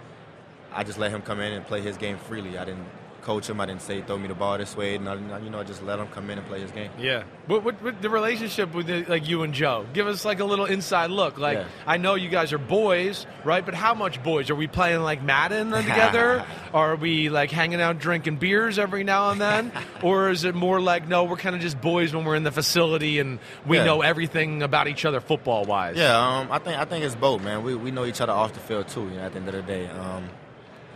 I just let him come in and play his game freely. I didn't coach him. I didn't say throw me the ball this way. Nothing. You know, I just let him come in and play his game. Yeah. What, what, what the relationship with the, like you and Joe? Give us like a little inside look. Like Yeah. I know you guys are boys, right? But how much boys? Are we playing like Madden together? are we like hanging out drinking beers every now and then? or is it more like no, we're kind of just boys when we're in the facility and we Yeah. know everything about each other football wise? Yeah, um, I think I think it's both, man. We, we know each other off the field too. You know, at the end of the day, um,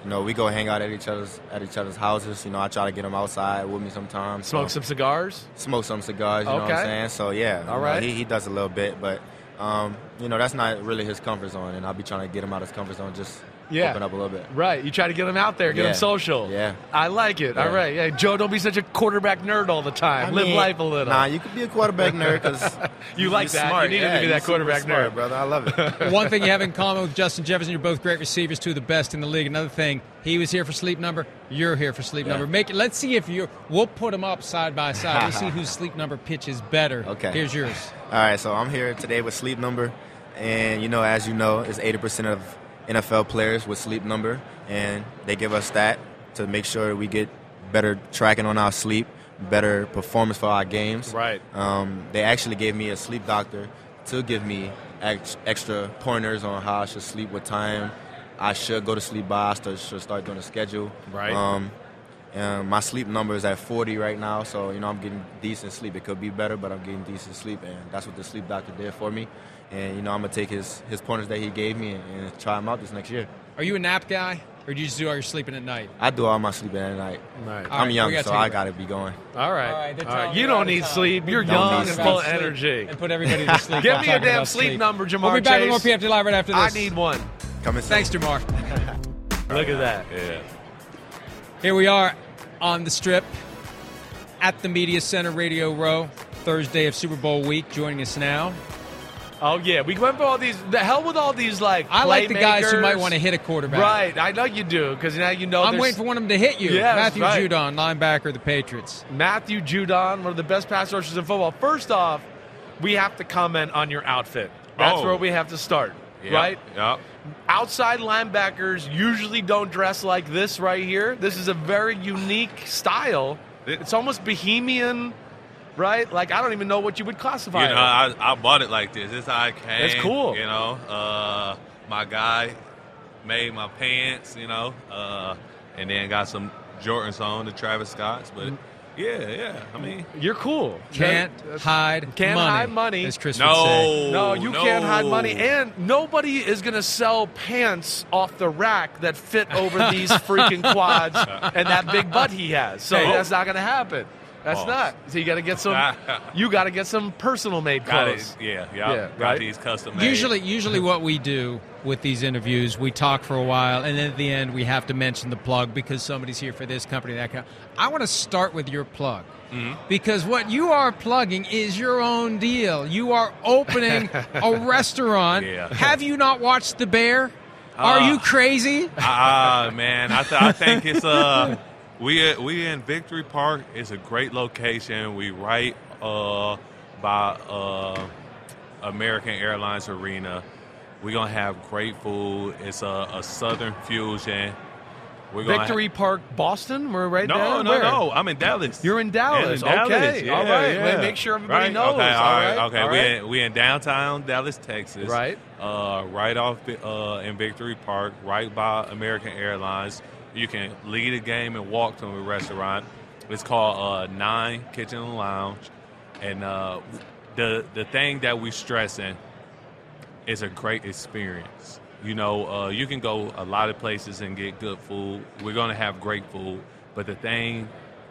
you know, we go hang out at each other's at each other's houses. You know, I try to get them outside with me sometimes. Smoke so- some cigars. smoke some cigars. You know what Okay. I'm saying? So yeah, all right. know, he, he does a little bit, but um, you know that's not really his comfort zone, and I'll be trying to get him out of his comfort zone just Yeah. open up a little bit. Right. You try to get them out there, get Yeah. them social. Yeah. I like it. All Yeah. right. Yeah. Joe, don't be such a quarterback nerd all the time. I Live mean, life a little. Nah, you could be a quarterback nerd because You like that. Smart. You needed yeah, to be that quarterback smart, nerd. brother. I love it. One thing you have in common with Justin Jefferson, you're both great receivers, two of the best in the league. Another thing, he was here for sleep number, you're here for sleep Yeah. number. Make it, let's see if you we'll put them up side by side. We'll see whose sleep number pitch is better. Okay. Here's yours. All right, so I'm here today with Sleep Number, and you know, as you know, it's 80% of NFL players with Sleep Number, and they give us that to make sure we get better tracking on our sleep, better performance for our games. Right. Um, they actually gave me a sleep doctor to give me ex- extra pointers on how I should sleep, what time I should go to sleep by. I st- should start doing a schedule. Right. Um, and my sleep number is at 40 right now, so you know I'm getting decent sleep. It could be better, but I'm getting decent sleep, and that's what the sleep doctor did for me. And you know I'm gonna take his his pointers that he gave me and, and try them out this next year. Are you a nap guy, or do you just do all your sleeping at night? I do all my sleeping at night. Right. I'm right, young, gotta so take a I break. gotta be going. All right, all right, all right. You don't we're out need of sleep. You're Don't young need and sleep. full of energy. And put everybody to sleep. Give me a damn about sleep number, Ja'Marr We'll be back Chase. with more PFT Live right after this. I need one. Coming soon. Thanks, Ja'Marr. Look at that. Yeah. Here we are on the strip at the Media Center Radio Row, Thursday of Super Bowl week. Joining us now, Oh yeah, we went for all these. The hell with all these like. I like the guys who might want to hit a quarterback. Right, I know you do because now you know. I'm waiting for one of them to hit you. Yes, Matthew right. Judon, linebacker the Patriots. Matthew Judon, one of the best pass rushers in football. First off, we have to comment on your outfit. That's Oh. where we have to start, Yep, right? Yep. Outside linebackers usually don't dress like this right here. This is a very unique style. It's almost bohemian, right? Like I don't even know what you would classify. You know, it. I, I bought it like this. This how I came. It's cool. You know, uh, my guy made my pants. You know, uh, and then got some Jordans on, the Travis Scotts. But yeah, yeah. I mean, You're cool. Can't That- hide Can't money, hide money. as Chris No. would say. No, you no. can't hide money. And nobody is going to sell pants off the rack that fit over these freaking quads and that big butt he has. So Hey. that's not going to happen. That's Pause. not. So you got to get some. you got to get some personal made clothes. it. Yeah, Yeah, yeah. Got right? these custom made. Usually, usually what we do with these interviews, we talk for a while, and then at the end we have to mention the plug because somebody's here for this company, that kind. I want to start with your plug Mm-hmm. because what you are plugging is your own deal. You are opening a restaurant. Yeah. Have you not watched The Bear? Are Uh, you crazy? Ah, man, I, th- I think it's uh, we we in Victory Park. It's a great location. We right uh by uh American Airlines Arena. We're gonna have great food. It's a, a Southern fusion. We're Victory Park, Boston. We're right no, there. no, Where? no. I'm in Dallas. You're in Dallas. In Dallas, Okay. yeah, all right. yeah. Make sure everybody Right, knows. Okay, all right. Okay, all we right. in, we in downtown Dallas, Texas. Right. Uh, right off uh, in Victory Park, right by American Airlines. You can leave the game and walk to a restaurant. It's called uh, Nine Kitchen Lounge, and uh, the the thing that we stressing is a great experience. You know, uh, you can go a lot of places and get good food. We're to have great food, but the thing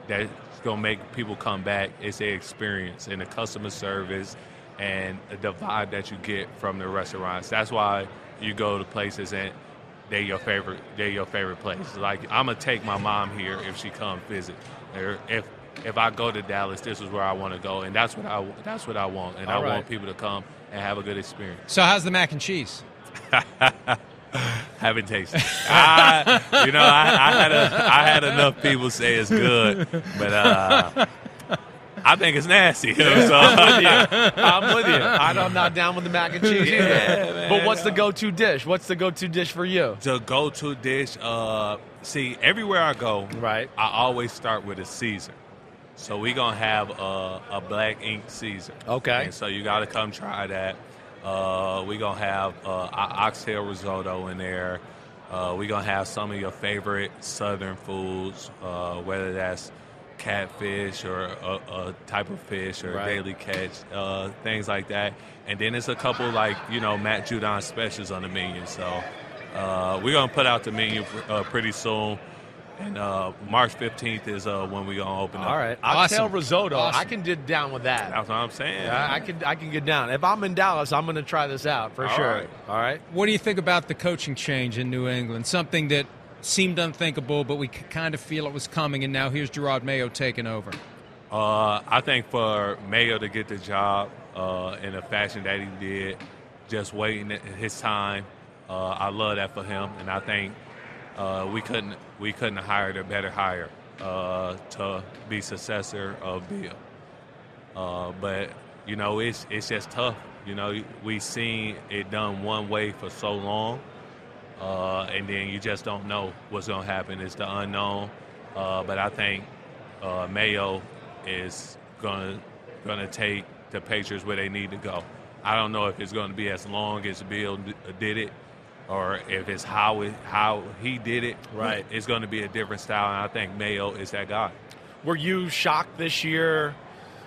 that's to make people come back is the experience and the customer service and the vibe that you get from the restaurants. That's why you go to places and they're your favorite. They're your favorite place. Like I'm gonna take my mom here if she come visit. Or if if I go to Dallas, this is where I want to go, and that's what I that's what I want, and All I right. want people to come and have a good experience. So how's the mac and cheese? Haven't tasted. I, you know, I, I had a, I had enough people say it's good, but uh, I think it's nasty. so, I'm with you. I'm with you. I don't- I'm not down with the mac and cheese Yeah, either. man. But what's the go-to dish? What's the go-to dish for you? The go-to dish. Uh, see, everywhere I go, right, I always start with a Caesar. So we gonna have a, a black ink Caesar. Okay. And so you got to come try that. Uh, we gonna have uh, oxtail risotto in there. Uh, we gonna have some of your favorite Southern foods, uh, whether that's catfish or a, a type of fish or Right. daily catch, uh, things like that. And then it's a couple like you know Matt Judon specials on the menu. So uh, we're gonna put out the menu uh, pretty soon. and uh, March 15th is uh, when we gonna open up. All right, Awesome. oxtail risotto. Awesome. I can get down with that. That's what I'm saying. I, I can I can get down. If I'm in Dallas, I'm going to try this out for All sure. right. All right. What do you think about the coaching change in New England? Something that seemed unthinkable, but we c- kind of feel it was coming, and now here's Jerod Mayo taking over. Uh, I think for Mayo to get the job uh, in the fashion that he did, just waiting his time, uh, I love that for him, and I think uh, we couldn't we couldn't hired a better hire uh, to be successor of Bill. Uh, but you know, it's it's just tough. You know, we seen it done one way for so long, uh, and then you just don't know what's going to happen. It's the unknown. Uh, but I think uh, Mayo is going to going to take the Patriots where they need to go. I don't know if it's going to be as long as Bill did it, or if it's how it, how he did it. Right. It's going to be a different style, and I think Mayo is that guy. Were you shocked this year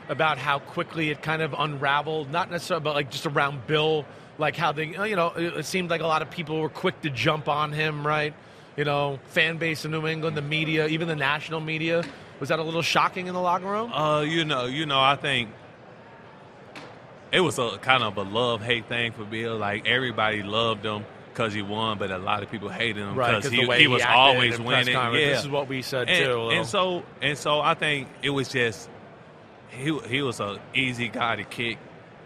about how quickly it kind of unraveled? Not necessarily, but like just around Bill, like how they, you know, it, it seemed like a lot of people were quick to jump on him, right? You know, fan base in New England, the media, even the national media. Was that a little shocking in the locker room? Uh, you know, you know, I think it was a kind of a love hate thing for Bill. Like everybody loved him because he won, but a lot of people hated him Right, he, he he was always winning. Yeah, This is what we said, and, too. And so, and so, I think it was just he he was an easy guy to kick,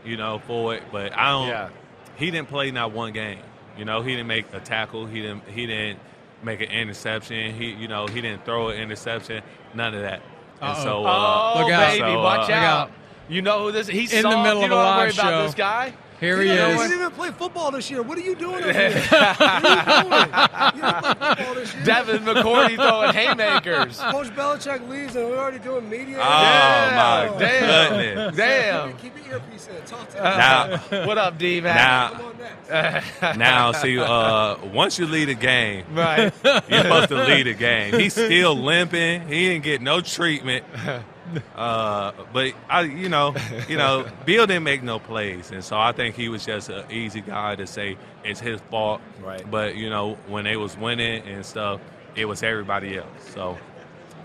you know, for it. But I don't. Yeah. He didn't play not one game. You know, he didn't make a tackle. He didn't. He didn't make an interception. He, you know, he didn't throw an interception. None of that. And Uh-oh. so, uh, oh, Look out. baby, so, watch uh, out. out. You know who this? Is he's In the middle you of a don't worry about this guy. Here he You is. didn't even play football this year. What are you doing over here? what are you doing? You didn't play football this year. Devin McCourty throwing haymakers. Coach Belichick leaves and we're already doing media. Oh, my Damn. goodness. Damn. Keep your earpiece in. Talk to Now, What up, D man? now, Come on next. now, see, uh, once you lead a game, Right. you're supposed to lead a game. He's still limping. He didn't get no treatment. Uh, but I, you know, you know, Bill didn't make no plays, and so I think he was just an easy guy to say it's his fault. Right. But you know, when they was winning and stuff, it was everybody else. So,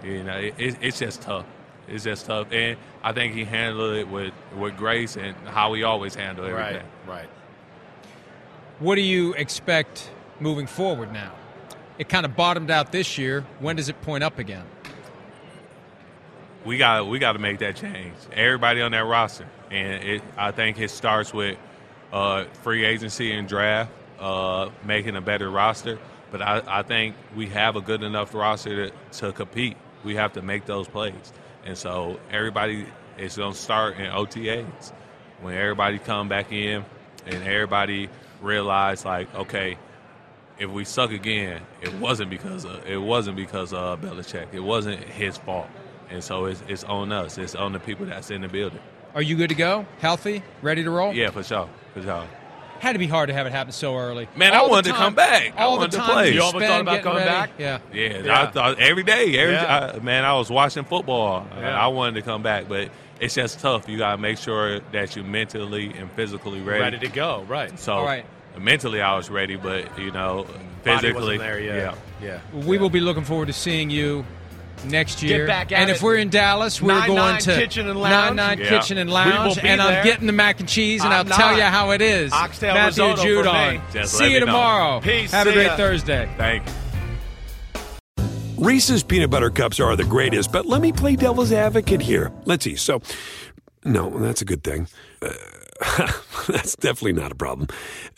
you know, it, it, it's just tough. It's just tough, and I think he handled it with with grace and how he always handled everything. Right. Right. What do you expect moving forward now? It kind of bottomed out this year. When does it point up again? We got we got to make that change. Everybody on that roster, and it, I think it starts with uh, free agency and draft, uh, making a better roster. But I, I think we have a good enough roster to, to compete. We have to make those plays, and so everybody is going to start in OTAs when everybody come back in and everybody realize like, okay, if we suck again, it wasn't because of it wasn't because of Belichick. It wasn't his fault, and so it's it's on us. It's on the people that's in the building. Are you good to go? Healthy? Ready to roll? Yeah, for sure, for sure. Had to be hard to have it happen so early. Man, I All the wanted to come back. I All wanted the to time play. you You almost thought about coming ready. back? Yeah. Yeah, Yeah. I thought every day. Every Yeah. I, man, I was watching football. Uh, yeah. I wanted to come back, but it's just tough. You gotta make sure that you're mentally and physically ready. Ready to go. Right. So, All right. mentally, I was ready, but you know, Body physically, wasn't there. Yeah. Yeah. We will be looking forward to seeing you next Get year. back at and if we're in Dallas, we're 9-9 going to Kitchen and Lounge. 9-9 Yeah. Kitchen and We will Lounge, be and I'm there. getting the mac and cheese, and I'm I'll tell you how it is. Oxtail Matthew risotto for Judon. me. Just See you me know. tomorrow. Peace. Have a great ya. Thursday. Thank you. Reese's peanut butter cups are the greatest, but let me play devil's advocate here. Let's see. So, no, that's a good thing. Uh, that's definitely not a problem.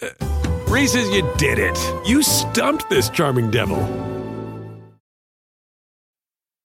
Uh, Reese's, you did it. You stumped this charming devil.